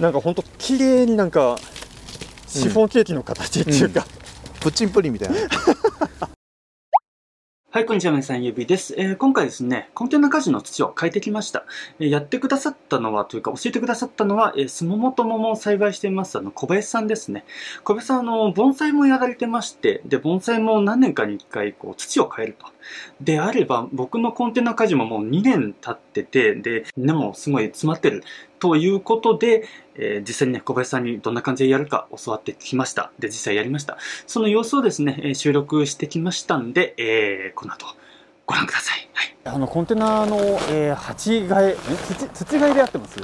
なんかほんと綺麗になんかシフォンケーキの形っていうか、プッチンプリンみたいな はい、こんにちは、皆さん、ゆびです。えー今回ですね、コンテナ果樹の土を変えてきました。えーやってくださったのは、というか、教えてくださったのは、えー、スモモと桃を栽培しています、あの、小林さんですね。小林さん、あの、盆栽もやられてまして、で、盆栽も何年かに一回、こう、土を変えると。であれば、僕のコンテナ果樹ももう2年経ってて、で、根もすごい詰まってる。ということで、えー実際にね、小林さんにどんな感じでやるか教わってきました。で、実際やりました。その様子をですね、えー収録してきましたんで、えーこの後、ご覧ください。はい。あのコンテナの、えー、鉢替ええ土土替えでやってます？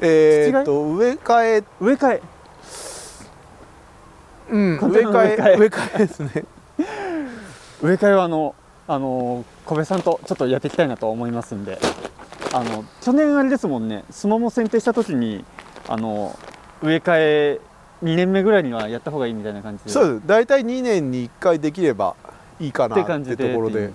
えーっと植え替え植え替えうん植え替え植え替えですね 植え替えはあのあの小部さんとちょっとやっていきたいなと思いますんであの去年あれですもんね。スモモ選定した時にあの植え替え2年目ぐらいにはやった方がいいみたいな感じで。そうです。大体2年に1回できればいいかなって感じでところで。ね。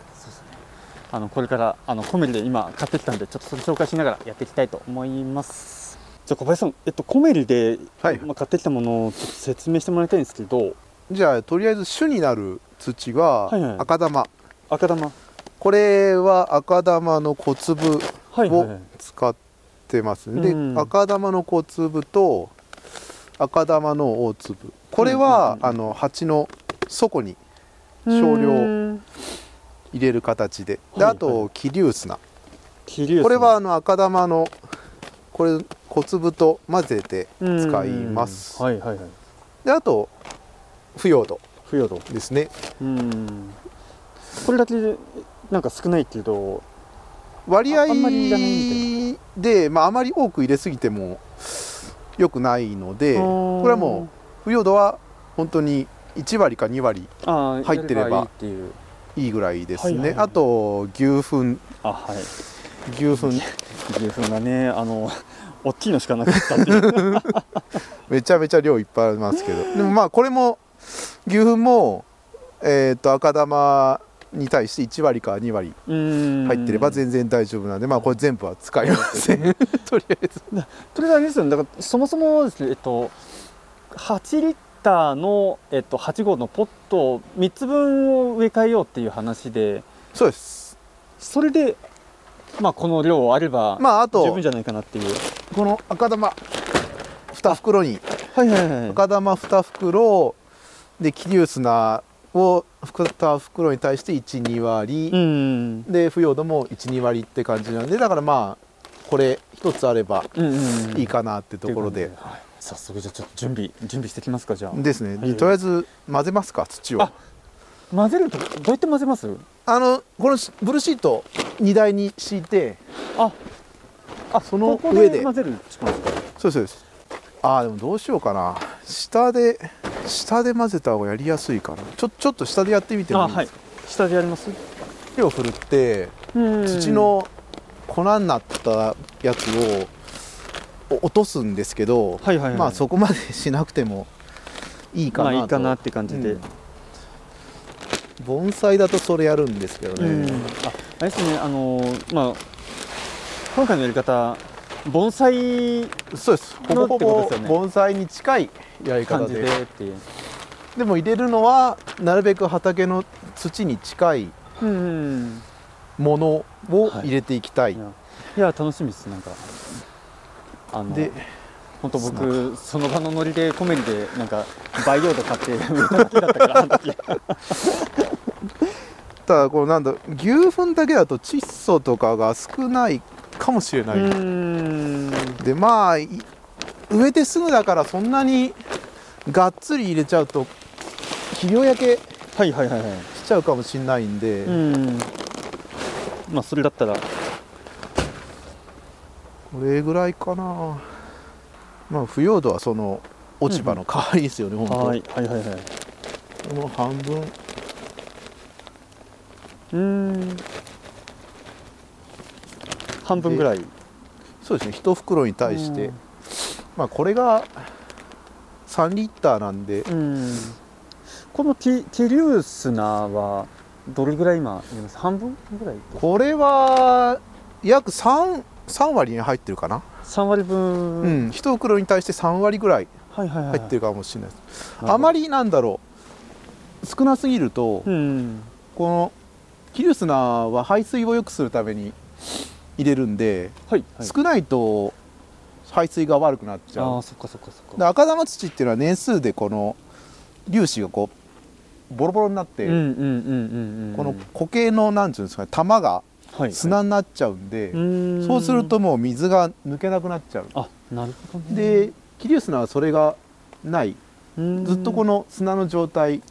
あのこれからあのコメリで今買ってきたんでちょっとそれ紹介しながらやっていきたいと思います。じゃあ小林さん、えっと、コメリで、はい。まあ、買ってきたものをちょっと説明してもらいたいんですけど。じゃあとりあえず主になる土ははいはい。赤玉、赤玉。これは赤玉の小粒はいはいをはい。使ってます、でうん。赤玉の小粒と赤玉の大粒。これは、うんうんうん。あの鉢の底に少量入れる形で。ではいあと桐生砂これはあの赤玉のこれ小粒と混ぜて使います。うんはいはいはい。であと腐葉土腐葉土。ですね。うん。これだけでなんか少ないけど割合ああんまりいらないで、まあ、あまり多く入れすぎても良くないのでここれはも腐葉土は本当に1割か2割入ってればいいぐらいですね、あと牛糞。あはい。牛糞。牛糞がねあの 大きいのしかなかったっていう。めちゃめちゃ量いっぱいありますけど。でもまあこれも牛糞も、えー、と赤玉に対して1割か2割うん。入ってれば全然大丈夫なんでまあこれ全部は使いません。とりあえず。とりあえずあれですよね。だからそもそもですねえっと8リッターの、えっと、8号のポット3つ分を植え替えようっていう話でそうです。それでまあこの量あればまああと十分じゃないかなっていう。この赤玉2袋に。はいはいはい赤玉2袋で桐生砂を2袋に対して12割、うん。で腐葉土も12割って感じなんでだからまあこれ1つあればいいかなってところで、はい。早速じゃあちょっと準備準備してきますかじゃあ。ですね、はい。とりあえず混ぜますか土を。あ混ぜるとどうやって混ぜます？あのこのブルーシート荷台に敷いてああその上で。混ぜるそうですそうです。あーでもどうしようかな。下で下で混ぜた方がやりやすいかな。ちょちょっと下でやってみてもいいいですか？下でやります？手を振るって土土の粉になったやつをお落とすんですけど、はいはいはい。まあそこまでしなくてもいいかまなと、あいいかなって感じで、うん。盆栽だとそれやるんですけどうん。ね、ああれですねあのーまあ今回のやり方盆栽そうです。ほぼほぼ盆栽に近いやり感じ方ででっていう。でも入れるのはなるべく畑の土に近いうんものを入れていきたい、いや。いや楽しみです。なんかあので本当僕その場のノリでコメリでなんか培養土買って植えただけだったからあの時。ただこのなんだ牛糞だけだと窒素とかが少ないかもしれない、うん。でまあい植えてすぐだからそんなにがっつり入れちゃうと肥料焼けはいはいはいはい。しちゃうかもしれないんで、うん。まあそれだったら。これぐらいかな。まあ腐葉土はその落ち葉の代わりですよね、本当。はいはいはいはい。この半分。うん。半分ぐらい。そうですね。1袋に対して、うんまあこれが3リッターなんでうん。このティティリュー砂はどれぐらい今入れます？半分ぐらいこれは約3 3割に入ってるかな、3割分、うん。1袋に対して3割ぐらいはいはいはい。入ってるかもしれないです、なるほど。あまりなんだろう。少なすぎると、うん。このキリウスナーは排水を良くするために入れるんで、はい、はい、少ないと排水が悪くなっちゃう。ああそっかそっかそっでか赤玉土っていうのは年数でこの粒子がこうボロボロになって、この固形のなんていうんですかね玉がはい砂になっちゃうんで、うん。そうするともう水が抜けなくなっちゃう。あなるほどね。でキリウスナーはそれがない。うん。ずっとこの砂の状態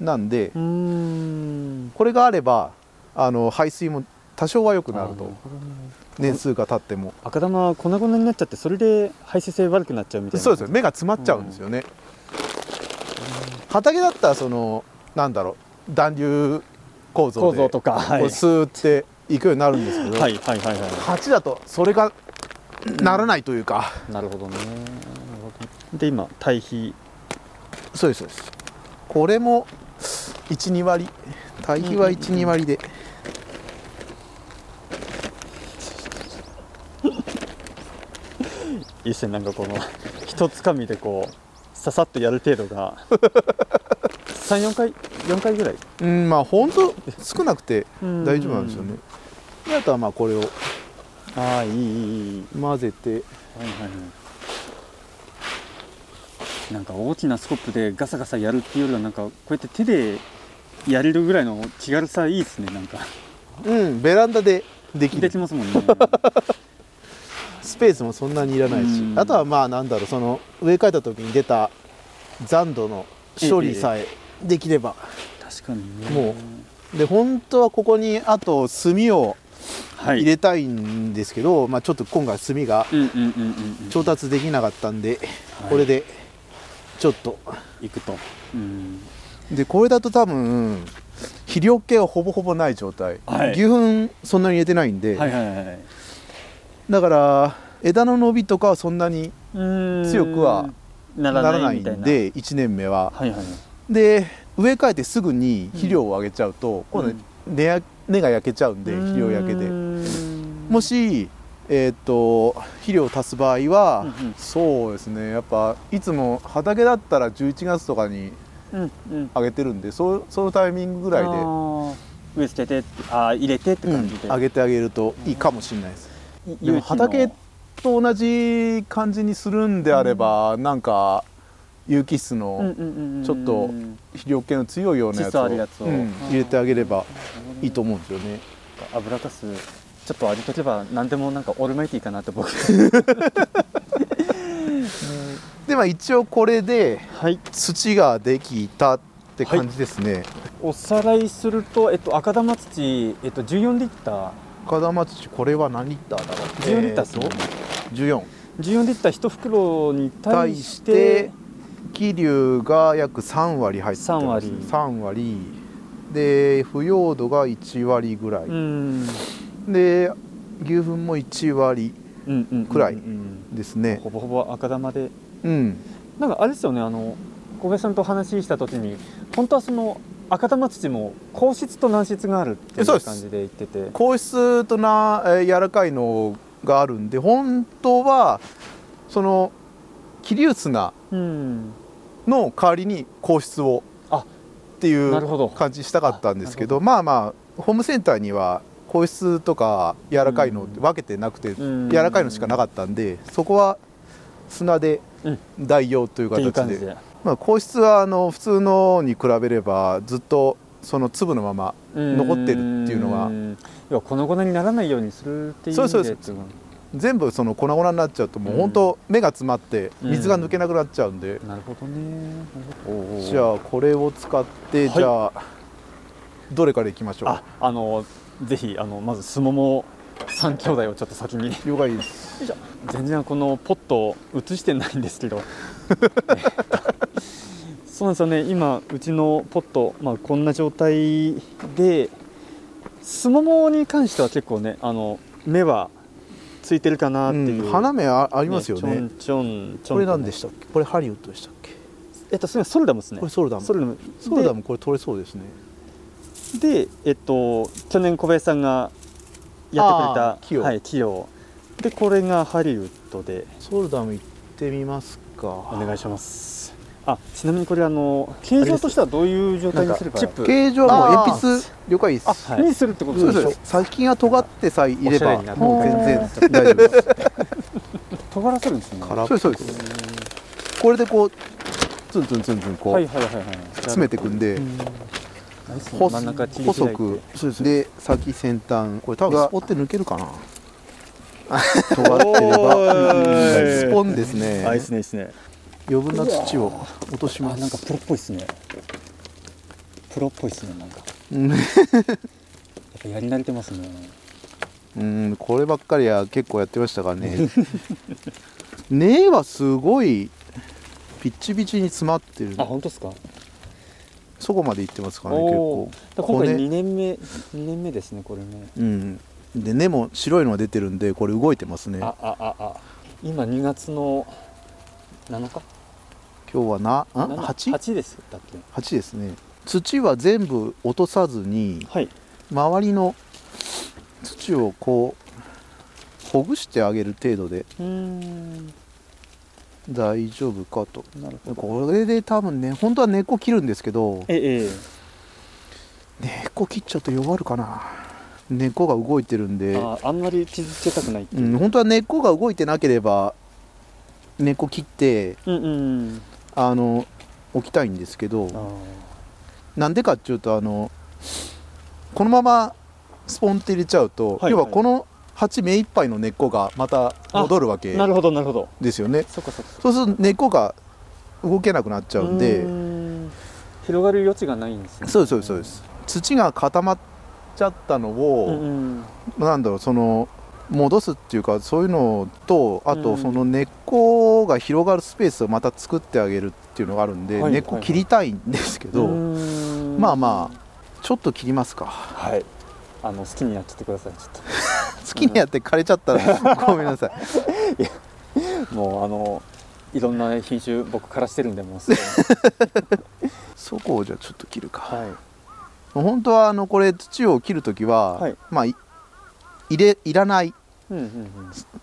なんでこれがあればあの排水も多少は良くなると。年数が経っても。赤玉は粉々になっちゃってそれで排水性悪くなっちゃうみたいな。そうですよ。目が詰まっちゃうんですよね、畑だったらそのなんだろう暖流構造で構造とかはい。こうスーっていくようになるんですけど、はいはいはいは鉢だとそれがならないというか、いなるほどね。で今堆肥。そうですそうです。これも12割。堆肥は12割で、いいっすねなんかこの一つかみでこうささっとやる程度が34回4回ぐらい？うんまあほんと少なくてうん。大丈夫なんですよね。であとはまあこれをああいいいいいい。混ぜて。はいはいはい。なんか大きなスコップでガサガサやるっていうよりはなんかこうやって手でやれるぐらいの気軽さいいですねなんか。うんベランダでできでるきますもんねスペースもそんなにいらないしうん。あとはまあなんだろうその植え替えた時に出た残土の処理さえできれば。確かにね。もで本当はここにあと炭をはい。入れたいんですけど、まあ、ちょっと今回炭が調達できなかったんで、はい。これでちょっと。行くと。うん。でこれだと多分肥料系はほぼほぼない状態、はい。牛糞そんなに入れてないんで、はいはいはいはいだから枝の伸びとかはそんなに強強くはなならないんで1年目は。はいはいで植え替えてすぐに肥料をあげちゃうと、今度うん根や根が焼けちゃうんで肥料焼けでももしえーっと肥料を足す場合は、うんうん。そうですねやっぱいつも畑だったら11月とかにうんうん。あげてるんでそそのタイミングぐらいで、植え付けてあー入れてって感じで、うんあげてあげるといいかもしれないです、畑と同じ感じにするんであれば、なんか有機質うんのうんうんうんちょっと肥料系の強いようなやつをうん入れてあげればいいと思うんですよね。油かすちょっとあげとけば何でもなんかオールマイティーかなって僕でまあ一応これではい。土ができたって感じですね、おさらいすると、えっと、赤玉土、えっと、14リッター赤玉土これは何リッターだろう？14リッターですね。えーと14 14リッター1袋に対対ししてて気流が約3割入ってます。3割。3割。で腐葉土が1割ぐらい、うん。で牛糞も1割うんうんうんうんくらいうん。ですね。ほぼほぼ赤玉で。うん。なんかあれですよねあの小林さんと話した時に本当はその赤玉土も硬質と軟質があるっていう感じで言ってて硬質とな、えー柔らかいのがあるんで本当はそのキリウスナうんの代わりに硬質をっていう感じしたかったんですけどあまあまあホームセンターには硬質とか柔らかいの分けてなくて、うん柔らかいのしかなかったんでそこは砂で代用という形で,、感じでまあ、硬質はあの普通のに比べればずっとその粒のまま残ってるっていうのがん要は粉々にならないようにするっていうそうですっていの全部その粉々になっちゃうともう本当目が詰まって水が抜けなくなっちゃうんで、なるほどね。なるほど。おうおうじゃあこれを使って、はい。じゃあどれからいきましょう？ああのぜひあのまずすもも三兄弟をちょっと先に。了解です。全然このポットを映してないんですけど そうなんですよね。今うちのポット、まあ、こんな状態ですももに関しては結構ねあの目はついてるかなっていう、うん。花芽あありますよね。ちょんちょんちょんこれ何でしたっけ？これハリウッドでしたっけ？えっとそれはソルダムですね。これソルダム。ソルダム。ソルダムこれ取れそうですね。ででえっと去年小林さんがやってくれた木を。はい、木を。でこれがハリウッドで。ソルダム行ってみますか。お願いします。あちなみにこれあの形状としてはどういう状態にす。ればチップ。形状はもう鉛筆了解です。あ、はいにするってことでしょ？です先が尖ってさえいれば。もう全然大丈夫です。尖らせるんですね。そうですそうです。これでこうツンツンツンツンこうはいはいはいはい詰めていくんで細くで先先端。これ多分スポって抜けるかな？尖 おってればスポンですね。あいいですねいいですね。余分な土を落としますあなんかプロっぽいですね。プロっぽいですねなんか。う んやっぱやり慣れてますね。うんこればっかりは結構やってましたからね。根はすごいピッチピチに詰まってる。あ本当ですか？そこまでいってますからね結お構今回骨。2年目二年目ですねこれね。うんで根も白いのが出てるんでこれ動いてますね。ああああ。今2月の7日？今日はなあ7 8? 8です。だっけ8ですね。土は全部落とさずにはい。周りの土をこうほぐしてあげる程度でうーん。大丈夫かと。なるほど。これで多分ね本当は根っこ切るんですけどえええ。根っこ切っちゃうと弱るかな根っこが動いてるんでああんまり傷つけたくないっていう。うん、本当は根っこが動いてなければ根っこ切ってうんうんあの置きたいんですけどあなんでかっていうとあのこのままスポンって入れちゃうと、はい要はこの鉢目いっぱいの根っこがまた戻るわけーなるほどなるほど。ですよね。そうすると根っこが動けなくなっちゃうんで。広がる余地がないんですね。そうですそうですそうです。土が固まっちゃったのうんを、うん。なんだろうその戻すっていうかそういうのとあうんとその根っこが広がるスペースをまた作ってあげるっていうのがあるんで、はい根っこ切りたいんですけど、うーん。まあまあちょっと切りますか。はい。あの好きにやっちゃってくださいちょっ 好きにやって枯れちゃったら ごめんなさい。ともうあのいろんな品種僕からしてるんでもうそこをじゃあちょっと切るか、はい本当はあのこれ土を切るときは、はい。まあい入れいらない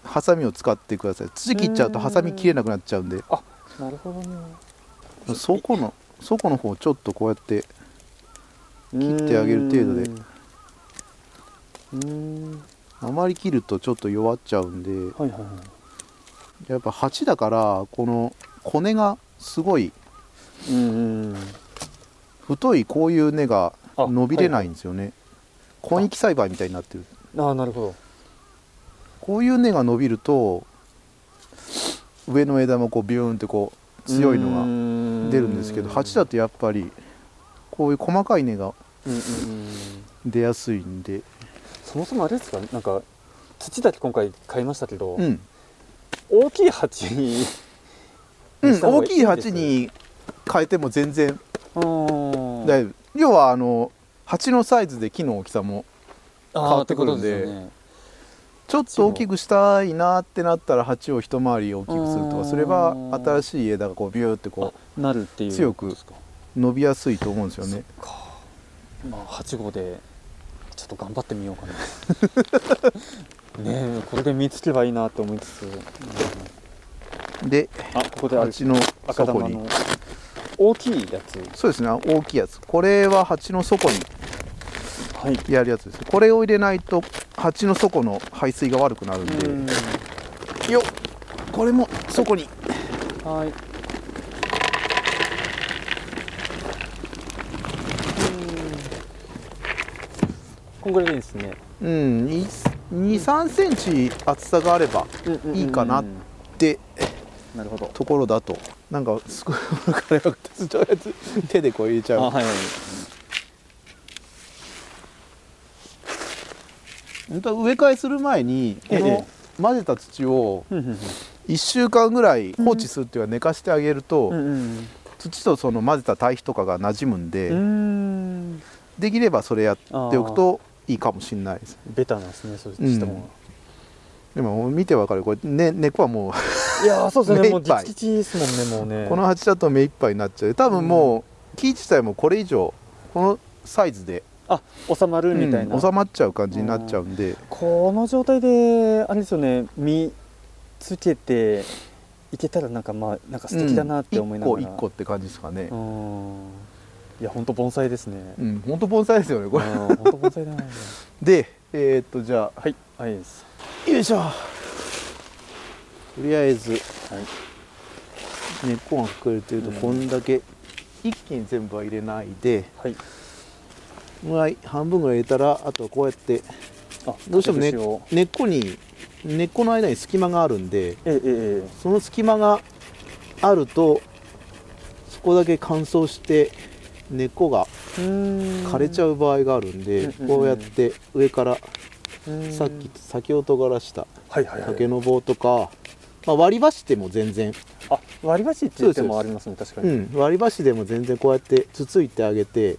ハサミを使ってください。土切っちゃうとハサミ切れなくなっちゃうんで。なるほどね。そこのそこの方ちょっとこうやって切ってあげる程度で。うーん。あまり切るとちょっと弱っちゃうんで。はいはいはい。やっぱ鉢だからこの骨がすごいうんうん太いこういう根があ伸びれないんですよね、根域栽培みたいになってる。ああなるほこういう根が伸びると上の枝もこうビューンってこうど強いのがが出るんですけど鉢だとやっぱりこういう細かい根が出やすいんで。そもそもあれですか？なんか土だけ今回買いましたけど、うん、大きい鉢にうん、大きい鉢に変えても全然うん大丈夫要はあの鉢のサイズで木の大きさもあ変わってくるんでね。ちょっと大きくしたいなってなったら鉢を一回り大きくするとかすればうん新しい枝がこうビューってこあなるっていう強く伸びやすいと思うんですよね。か。まあ8号でちょっと頑張ってみようかな。ねえこれで見つけばいいなって思いつつ、うんであここで鉢の赤玉の大きいやつ。そうですね。大きいやつ。これは鉢の底にはい。やるやつです。これを入れないと鉢の底の排水が悪くなるんで、うん。よっ。これも底に。はい。こんぐらいでいいですね。うん。23センチ厚さがあればいいかなってなるほど。ところだとなんかすごい分からなくてとりあえず手でこう入れちゃう。あはいはい。本当は植え替えする前にこええ。の混ぜた土をうんうん1週間ぐらい放置するっていうか寝かしてあげると、うんうん土とその混ぜた堆肥とかが馴染むんで、うん。できればそれやっておくといいかもしれないですベタなんですねそうしても、でも見てわかる。これ、ね、根っこはもいやーそうですね。もうチギチですもんねもうね。うこの鉢だと目いっぱいになっちゃう。多分もう木自体もこれ以上このサイズで。あ収まるみたいな、うん収まっちゃう感じになっちゃうんで、この状態であれですよね見つけていけたらなんかまあなんか素敵だなって思いながら、うん一個一個って感じですかね。うん。いや本当盆栽ですね。うん本当盆栽ですよねこれ。本当盆栽だな でえーっとじゃあ。はいはいです。よいしょとりあえずはい。根っこが隠れてるとうん。こんだけ一気に全部は入れないではい。ぐらい半分ぐらい入れたらあとはこうやってあどうしてもね根っこに根っこの間に隙間があるんでええええその隙間があるとそこだけ乾燥して根っこが枯れちゃうう場合があるんで、こうやって上からさっき先ほどからしたはいはいはい。竹の棒とか、まあ、割り箸でも全然、あ割り箸って言ってもありますね確かに、うん、割り箸でも全然こうやってつついてあげて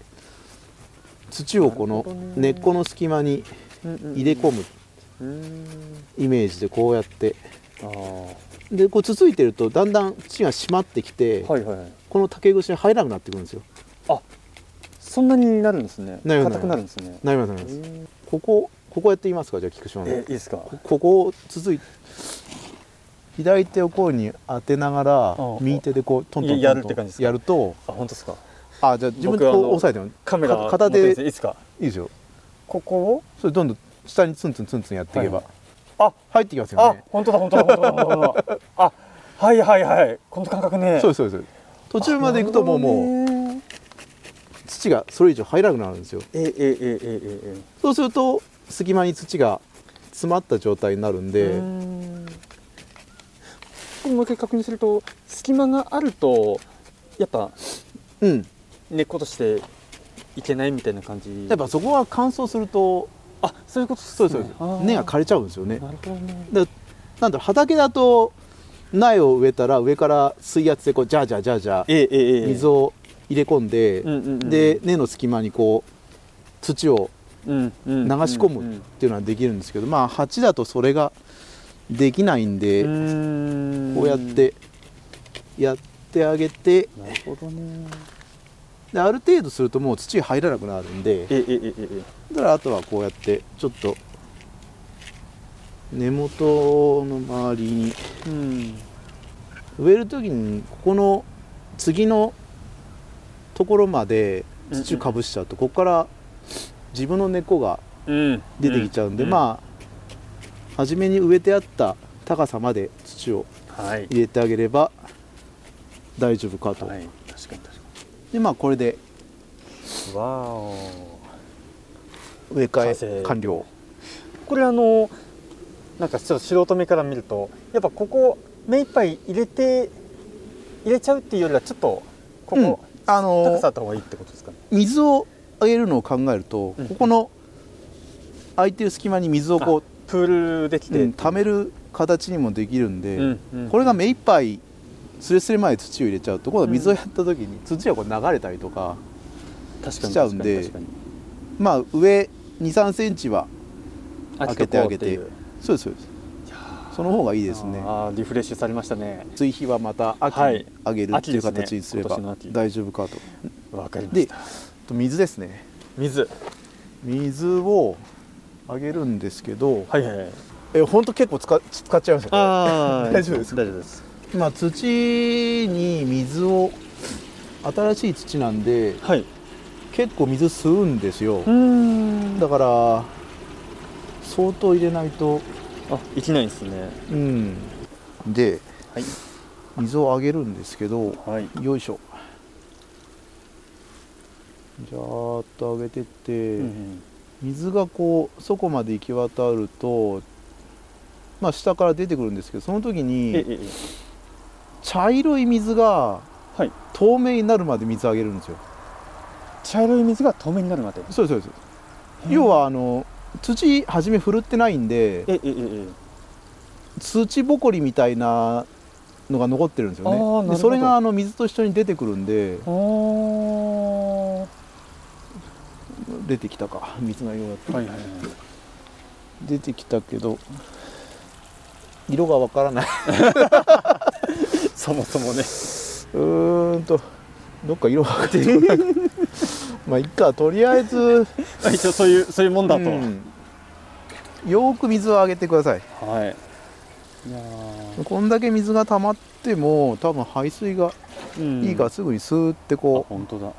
土をこの根っこの隙間に入れ込むイメージでこうやって。でこうつついてるとだんだん土が締まってきて、はいはいはい。この竹串に入らなくなってくるんですよ。そんなになるんですね。硬くなるんですね。なりますなります。ここここやってみますかじゃあ菊島の。えいいですか？ここを続いて左手をこうに当てながら右手でこうトントンやるって感じやるとあ本当ですか？あじゃあ自分でこう押さえてもカメラ片手いいですか？いいですよ。ここを？それどんどん下にツンツンツンツンやっていけば、あ。入ってきますよね。あ本当だ本当だ本当だ。あはいはいはい。この感覚ね。そうですそうです。途中まで行くともうもう土がそれ以上入らなくなるんですよ。ええええええそうすると隙間に土が詰まった状態になるんでもう一回確認すると隙間があるとやっぱうん。根っことしていけないみたいな感じ。やっぱそこは乾燥するとあそういうことそうですそう根が枯れちゃうんですよね。なるほどね。だなんだろう畑だと苗を植えたら上から水圧でこうジャージャージャージャーえええ水を入れ込んで、うんうんうん。で根の隙間にこう土を流し込むっていうのはできるんですけど、まあ鉢だとそれができないんで、うん。こうやってやってあげてなるほどね。である程度するともう土が入らなくなるんでえええええ。えだからあとはこうやってちょっと根元の周りにうん。植える時にここの次のところまで土かぶしちゃうとここから自分の根っこがうん。出てきちゃうんで、あまあ初めに植えてあった高さまで土をはい。入れてあげれば大丈夫かと、はい。確かに確かでまあこれでにわお。植え替え完了。これあのなんかちょっと素人目から見るとやっぱここ目いっぱい入れて入れちゃうっていうよりはちょっとここ、あの高さあった方がいいってことですかね？水をあげるのを考えると、うん。ここの空いてる隙間に水をこプールできう、て、うん溜める形にもできるんで、うんうん。これが目いっぱいスレスレ前で土を入れちゃうと今度は水をやった時に土がこう流れたりとか、しちゃうんでまあ上2 3センチは開けてあげて。そうですそうです。その方がいいですね。あーリフレッシュされましたね。追肥はまた秋はい。にあげるっていう形にすれば大丈夫かと、わかりましでたと水ですね。水。水をあげるんですけどはいはいはい。え本当結構使っ使っちゃいますよ。これあ 大丈夫です。大丈夫です。まあ土に水を新しい土なんではい。結構水吸うんですよ。うん。だから相当入れないと。あいきないんですね。うん。ではい。水をあげるんですけどはい。よいしょ。じゃーっとあげてって、うん水がこうそこまで行き渡るとまあ下から出てくるんですけどその時ええにええ。茶色い水がはい。透明になるまで水あげるんですよ。茶色い水が透明になるまで。そうですそうです。要はあの土初めふるってないんで土ぼこりみたいなのが残ってるんですよね。でそれがあの水と一緒に出てくるんで出てきたか水がようやって、はいはいはい。出てきたけど色がわからない。そもそもね。うーんとどっか色が出てこないまあいっかとりあえず。あ一応そういうそういうもんだと、うん。よーく水をあげてください。はい。いこんだけ水が溜まっても多分排水がうん。いいからすぐにスーってあこ本当だ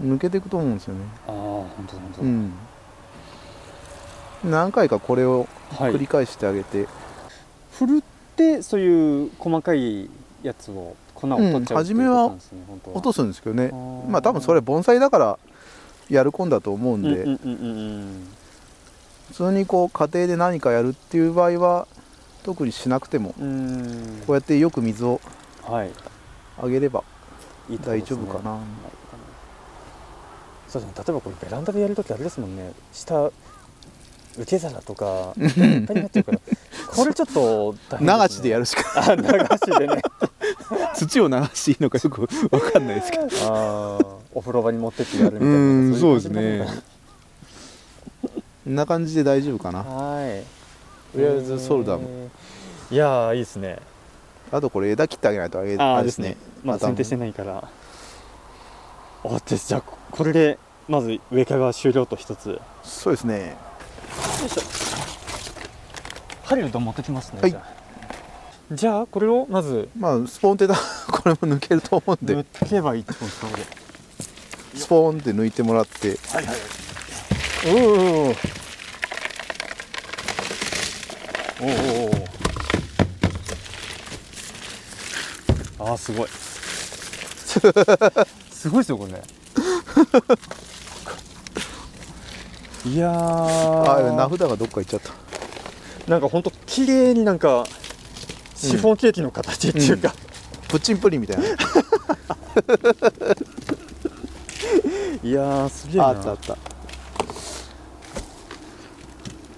抜けていくと思うんですよね。あー本当だ本当だ、うん。何回かこれをはい。繰り返してあげて、振るってそういう細かいやつを粉を取っちゃう初めは落とすんですけどね。まあ多分それ盆栽だからやるこんだと思うんで、うんうんうんうん。普通にこう家庭で何かやるっていう場合は特にしなくてもこうやってよく水をはい。あげれば大丈夫かな、そうですね。例えばこれベランダでやるときあれですもんね。下受け皿とかいっぱいになっちゃうから。これちょっと大変流しでやるるしか。あ流しでね。土を流していいのかよく分かんないですけど。あーお風呂場に持ってってやるみたいな。うんいそうですね。こんな感じで大丈夫かな。なはい。とりあえずソルダムえーいやーいいですね。あとこれ枝切ってあげないとあげああですすね。ね。まだ頭剪定してないから。あですじゃあこれでまず植え替えは終了と一つ。よそうですね。いしょ。ハリルド持ってきますね、はい。じゃあ。じゃあこれをまず。まあスポーンってだ これも抜けると思うん塗で。ってけばいいってことですかこれ。スポーンって抜いてもらって。はいはいおおおおあーすごい。すごいですよこれいやー。あ名札がどっか行っちゃった。なんかほんと綺麗になんかシフォンケーキの形っていうか、プッチンプリンみたいな。いやーすげえな。あったあった。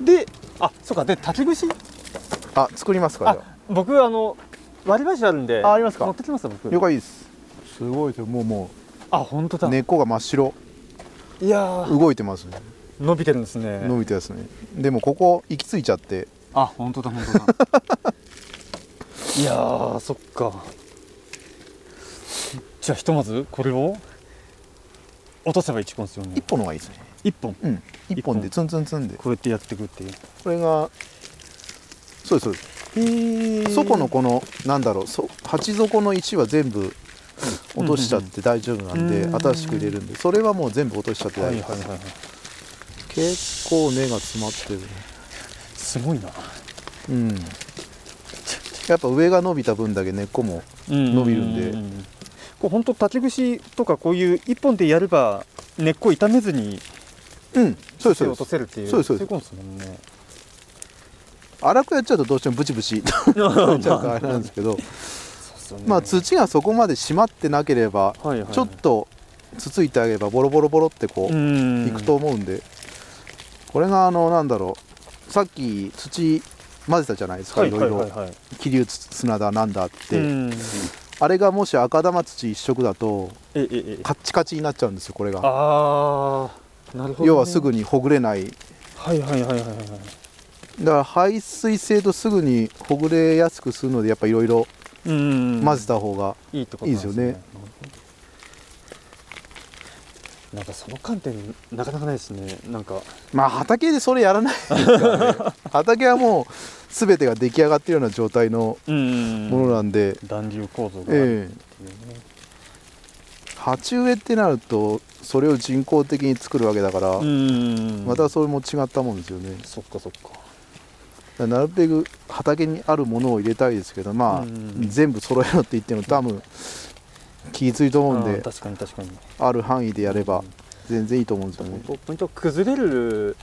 であそうか。で竹串あ作りますかじゃあ。僕あの割り箸あるんであありますか？持ってきます僕。あ了解です。すごいですよもうもあ本当だ、う根っこが真っ白。いやー。動いてますね。伸びてるんですね。伸びてますね。でもここ行き着いちゃって。あ本当だ本当だ。いやーそっか。じゃあひとまずこれを落とせば一本ですよね。一本の方がいいですね。一本。うん。一本でツンツンツンで。こうやってやっていくっていう。これがそうですそうです。へえ底のこのなんだろうそ鉢底の石は全部落としちゃって大丈夫なんでうん。新しく入れるんでそれはもう全部落としちゃってはい大丈夫。はいはいはい結構根が詰まってるね。すごいな。うん。やっぱ上が伸びた分だけ根っこも伸びるんで。ううこう本当竹串とかこういう一本でやれば根っこ傷めずにうん。そうです落とせるっていうそうですそうです。いうことですもんね。荒くやっちゃうとどうしてもブチブチ。な っちゃうからあれなんですけどまあ土がそこまで締まってなければはいはい。はいちょっとつついてあげればボロボロボロってこううん。いくと思うんで。これがあのなんだろうさっき土混ぜたじゃないですかはいいろろはい。いはいはい桐生砂だなんだって、うん。あれがもし赤玉土一色だとカッチカチになっちゃうんですよこれが。ああなるほどね、要はすぐにほぐれない。はいはいはいはいはい。だから排水性とすぐにほぐれやすくするのでやっぱいろいろうん混ぜた方がいいですよね。なんかその観点なかなかないですね。なんか。まあ畑でそれやらないですからね。畑はもう全てが出来上がってるような状態のうん。ものなんで、暖流構造があるええっていうね、鉢植えってなるとそれを人工的に作るわけだから、うん。またそれも違ったもんですよね。そっかそっかなるべく畑にあるものを入れたいですけどまあ、うん。全部揃えろって言っても多分気ついと思うんで確かに確かに。ある範囲でやれば全然いいと思うんですよね。ポポイント崩れる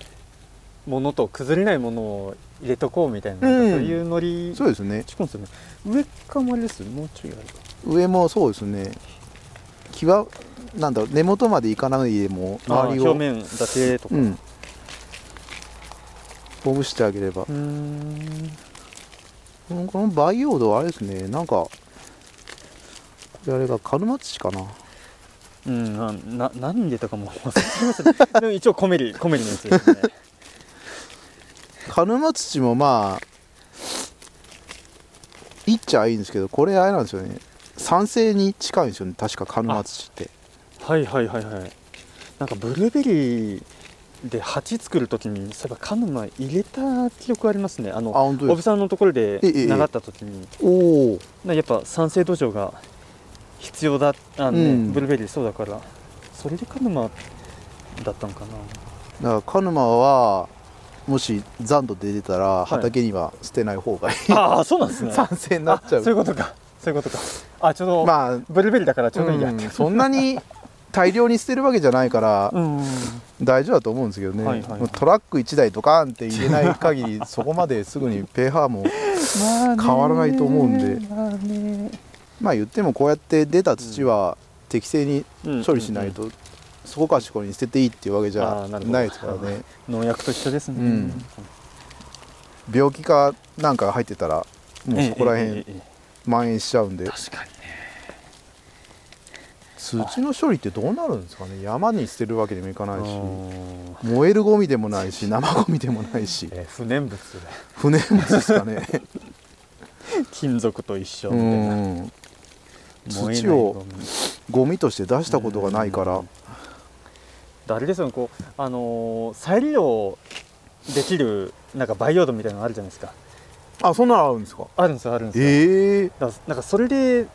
ものと崩れないものを入れとこうみたいな,、うん。そういうノリそうですね。上かもあれですもうちょいあるか上もそうですね。木はなんだろう根元までいかないでも周りを表面だけとか。うんほぐしてあげれば。うーん。この培養土はあれですね。なんかこれあれがカルマ土かな。うんなな何入れたかもでも一応コメリ コメリのやつですね。カルマ土もまあいっちゃいいんですけどこれあれなんですよね。酸性に近いんですよね。確かカルマ土って、はいはいはいはい。なんかブルーベリーで鉢作るときにそういえばカヌマ入れた記憶ありますね。あのあ本当ですおびさんのところでええええ。習ったときに、おおなやっぱ酸性土壌が必要だあの、ねうん。ブルーベリーそうだからそれでカヌマだったのかな。だからカヌマはもし残土で出たらい。畑には捨てない方がいい、ああそうなんですね。酸性になっちゃう。あそういうことか。そういうことか。あちょうど、まあブルーベリーだからちょうどいいやって、うんそんなに大量に捨てるわけじゃないからうん。大丈夫だと思うんですけどね、はいはい。はいトラック1台ドカーンって入れない限りそこまですぐに pH もまあね変わらないと思うんで。まあねまあ言ってもこうやって出た土は適正に処理しないと、そこかしこに捨てていいっていうわけじゃないですからね。農薬と一緒ですね、うん。病気かなんかが入ってたらもうそこら辺ええええええ。蔓延しちゃうんで。確かに。ね土の処理ってどうなるんですかね？山に捨てるわけにもいかないしうん燃えるゴミでもないし生ゴミでもないし。えー不燃物で。不燃物ですかね。金属と一緒うみたいな、土をゴミとして出したことがないから。うん。あれですよねこうあのー再利用できるなんか培養土みたいなのあるじゃないですか。あそんなのあるんですか？あるんですよあるんですよ、ええだからなんかそれで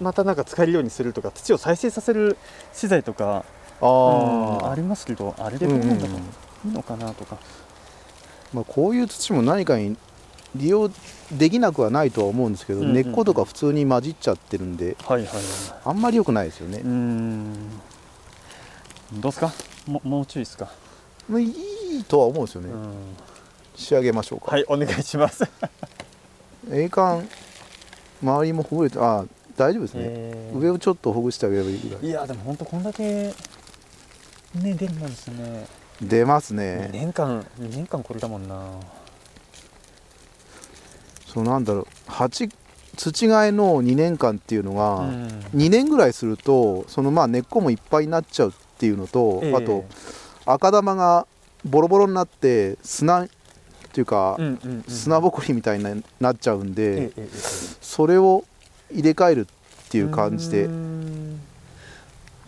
またなんか使えるようにするとか土を再生させる資材とかあうんあありますけどあれでどうなんだか、いいのかなとか。まあ、こういう土も何かに利用できなくはないとは思うんですけど、根っことか普通に混じっちゃってるんではいはいはい。あんまり良くないですよね。うどうですか？ももうちょいですか、まあいいとは思うんですよね、うん。仕上げましょうか、はいお願いします。栄冠周りもほぐれてあ大丈夫ですね、えー。上をちょっとほぐしてあげればいいぐらい。いやでも本当こんだけね出るもんですね。出ます2ね年間2年間これだもんな。そうなんだろう。鉢土替えの2年間っていうのが、うん。2年ぐらいするとそのまあ根っこもいっぱいになっちゃうっていうのと、ええ。あと赤玉がボロボロになって砂っていうか、砂ぼこりみたいになっちゃうんで、えええええ。それを入れ替えるっていう感じで。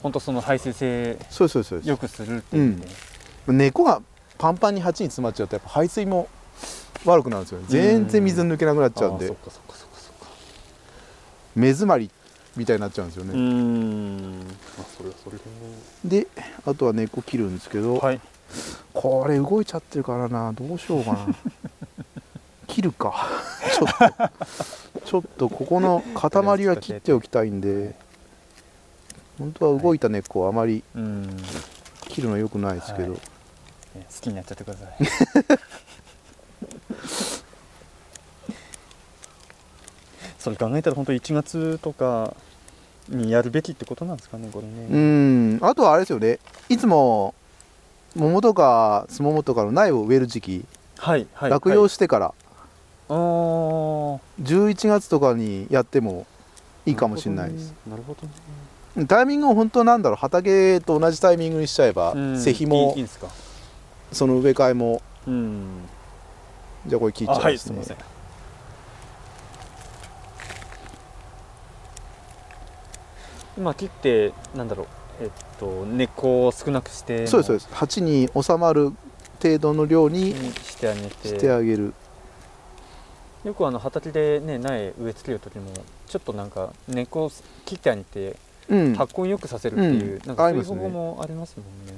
本当その排水性そうそうそうでよくするっていうね、す根っこがパンパンに鉢に詰まっちゃうとやっぱ排水も悪くなるんですよね。全然水抜けなくなっちゃうんで。そっかそっかそっかそっか。目詰まりみたいになっちゃうんですよね、ん。あそれはそれでであとは根っこ切るんですけど、はい。これ動いちゃってるからな。どうしようかな 切るか。ちょっとちょっとここの塊は切っておきたいんで。本当は動いた根っこはあまりうん。切るの良くないですけど、はい。ね好きになっちゃってください。それ考えたら本当1月とかにやるべきってことなんですかねこれうねん。あとはあれですよね。いつも桃とかすももとかの苗を植える時期、はいはい落葉はいしてから11月とかにやってもいいかもしれないです、なるほどね。タイミングを本当なんだろう。畑と同じタイミングにしちゃえば、うん。施肥もその植え替えも。うん。じゃあこれ切っちあゃう。んですね、はいすみません。今切ってなんだろう。えっと根っこを少なくしてそうですそうです。鉢に収まる程度の量ににしてあげて。してあげる、よくあの畑でね苗植え付ける時もちょっとなんか根っこを切ってあげてうん。発根よくさせるっていう、うん。なんかそういう方法もありますもんね。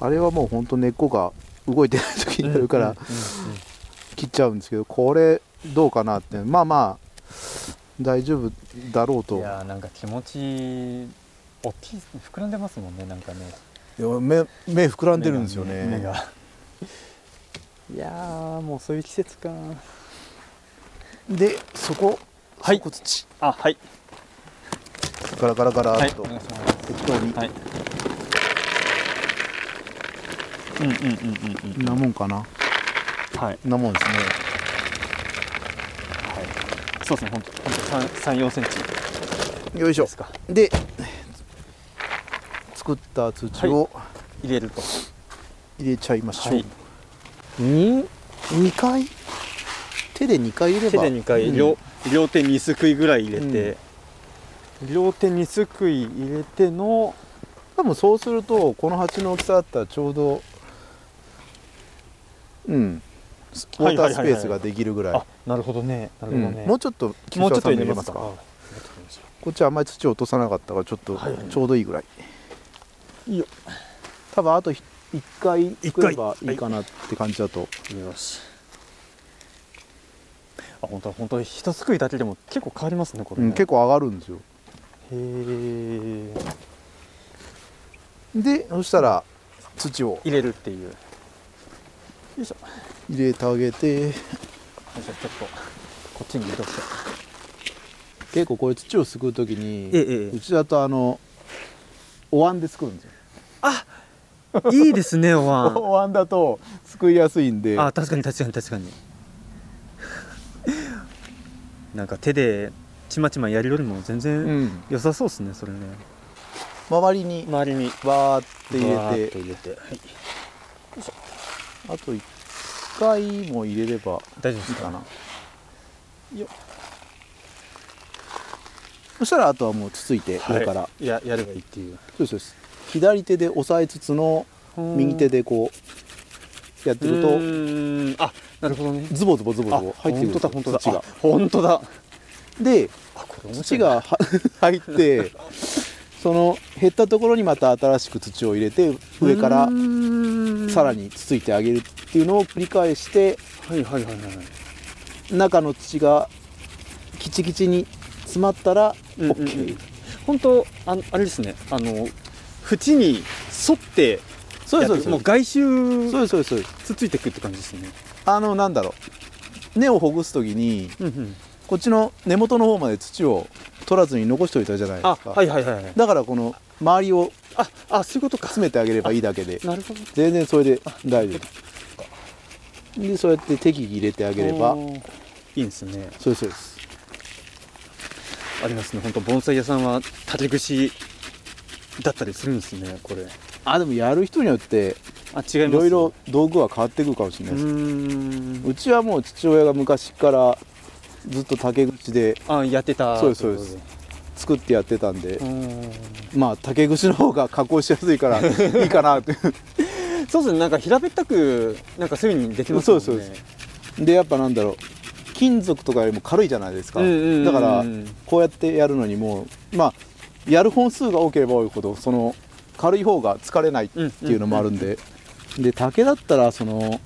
あれはもう本当根っこが動いてない時になるからうん切っちゃうんですけどこれどうかなって。まあまあ大丈夫だろうと。うんいやーなんか気持ち大きい膨らんでますもんねなんかね。いや目目膨らんでるんですよ目が目ねがいやーもうそういう季節か。でそこはい。底土。あはい。ガラガラガラはいっと。お願いします。適当に、はい。うんうんうんうんうん。なもんかな。はい。なもんですね。はい。そうですね本当本当三四センチ。よいしょ。ですか。で作った土を入れると。入れちゃいましょう、はいに2回？手で2回入れれば？手で2回、うん。両両手2すくいぐらい入れて、両手2すくい入れての多分そうするとこの鉢の大きさだったらちょうどうん。ウォータースペースができるぐらい。あなるほどね。なるほどね、うん。もうちょっと木もうちょっと入れますすか？こっちはあんまり土落とさなかったからちょっとはいはいちょうどいいぐらい、ういいよ多分あと1回一作れば回いいかなって感じだと、よしあ本当本当一すくいだけでも結構変わりますねこれね、うん、結構上がるんですよ。へえでそしたら土を。入れるっていう。よいしょ。入れてあげて。じゃあちょっとこっちに移動して。結構これ土をすくう時にうちだとあのお椀ですくうんですよ いいですねお椀。お椀だとすくいやすいんで。あ確かに確かに確かに。なんか手でちまちまやるよりも全う然ん、良さそうですねそれね。周りに周りに。バーって入バーれってと入れて。はい。あと1回も入れれば大丈夫ですか？な。よそしたらあとはもうつついて上から、いややればいいっていう。そうですそうです左手で押さえつつの右手ででこうやってるとあなるほどね。ズボズボズボズあボ入ってくる本当だ本当だ。あ本当だ。で土がは 入ってその減ったところにまた新しく土を入れて上からさらににつついてあげるっていうのを繰り返してはいはいはいはい中の土がキチキチに詰まったらうんうんうん。OK 本当ああれですね。あの縁に沿ってそうですそうです。もう外周そうですそうですそうです。つついていくって感じですね。あのなんだろう。根をほぐす時にうんうん。こっちの根元の方まで土を取らずに残しておいたじゃないですあか、はいはいはいはい。だからこの周りをああそういうことか。詰めてあげればいいだけで。なるほど。全然それで大丈夫。でそうやって適宜入れてあげれば。いいんですね。そうですそうです。ありますね。本当盆栽屋さんは竹串だったりするんですねこれ。あでもやる人によってあ違いろいろ道具は変わってくるかもしれうないです、うちはもう父親が昔からずっと竹口であやってた。そうですそうです。作ってやってたんで。まあ竹串の方が加工しやすいから いいかな。ってそうですね。なんか平べったくなんかそういう風にできますもんね。そうですそう。でやっぱなんだろう。金属とかよりも軽いじゃないですか、だからこうやってやるのにもまあやる本数が多ければ多いほどその軽い方が疲れないっていうのもあるんで、で竹だったらその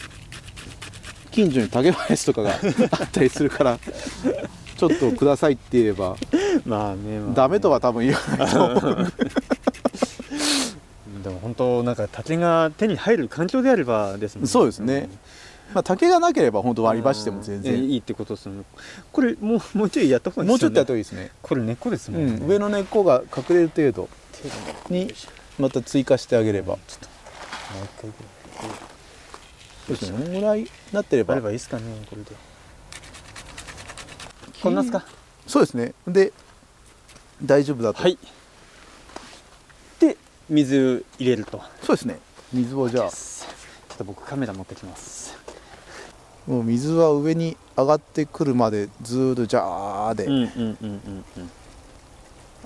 近所に竹林とかが あったりするからちょっとくださいって言えば まあね、まあね。ダメとは多分言わないと思う。でも本当なんか竹が手に入る環境であればですもんそうですねまあ竹がなければ本当割り箸でも全え然いいってことですよね。これもうもうちょいやった方がいいもうちょっとやったと方がいいですね、これ根っこですもね、うん。ん、上の根っこが隠れる程度にまた追加してあげれば。ちょっともう一回ぐらい。そうですねこのぐらいなってれば。あればいいですかねこれで。こんなっすか？そうですね。で大丈夫だと、はい。で水入れると。そうですね。水をじゃあ。ちょっと僕カメラ持ってきますもう水は上に上がってくるまでずーっとジャーで、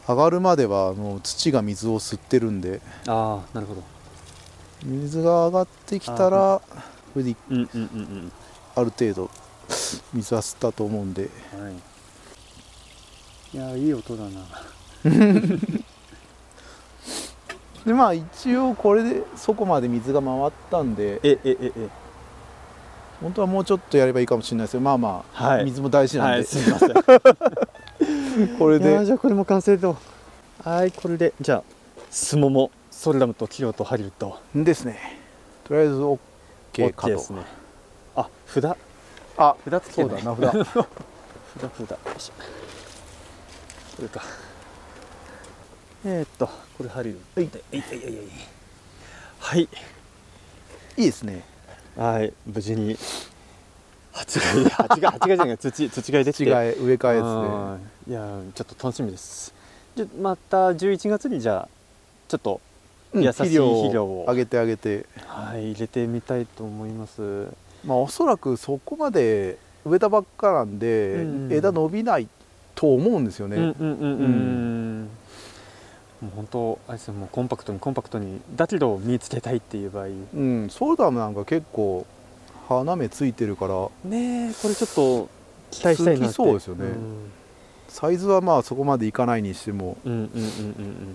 上がるまではもう土が水を吸ってるんで。ああなるほど。水が上がってきたらこれでうんうんうんうん。ある程度水は吸ったと思うんで。はい。いやいい音だな。でまあ一応これでそこまで水が回ったんで。ええええ本当はもうちょっとやればいいかもしれないですけどまあまあ、はい。水も大事なんで、はいすいません。これで。じゃあこれも完成と。はいこれでじゃあスモモソルダムとキヨとハリウッド。ですね。とりあえず OK か OK とですね。あ札。あ札つけない。そうだ名札。札札。よいしょ。これか。えー、っとこれハリウッド。ではいはいはいはい。はい。いいですねはい無事に。蜂がい。蜂が蜂がじゃない土土がいできて。植え替えですね。い。やーちょっと楽しみです。じゃまた11月にじゃあちょっとうん優しい肥料をを。あげてあげて。はい入れてみたいと思います。まあおそらくそこまで植えたばっかなんで、うん。枝伸びないと思うんですよね、うんうんうん。うん、もう本当あれですよもうコンパクトにコンパクトにだけど見つけたいっていう場合。うんソーダムなんか結構花芽ついてるからねえこれちょっと期待したいなそうですよね。サイズはまあそこまでいかないにしても。うん、うんうんうんうんうん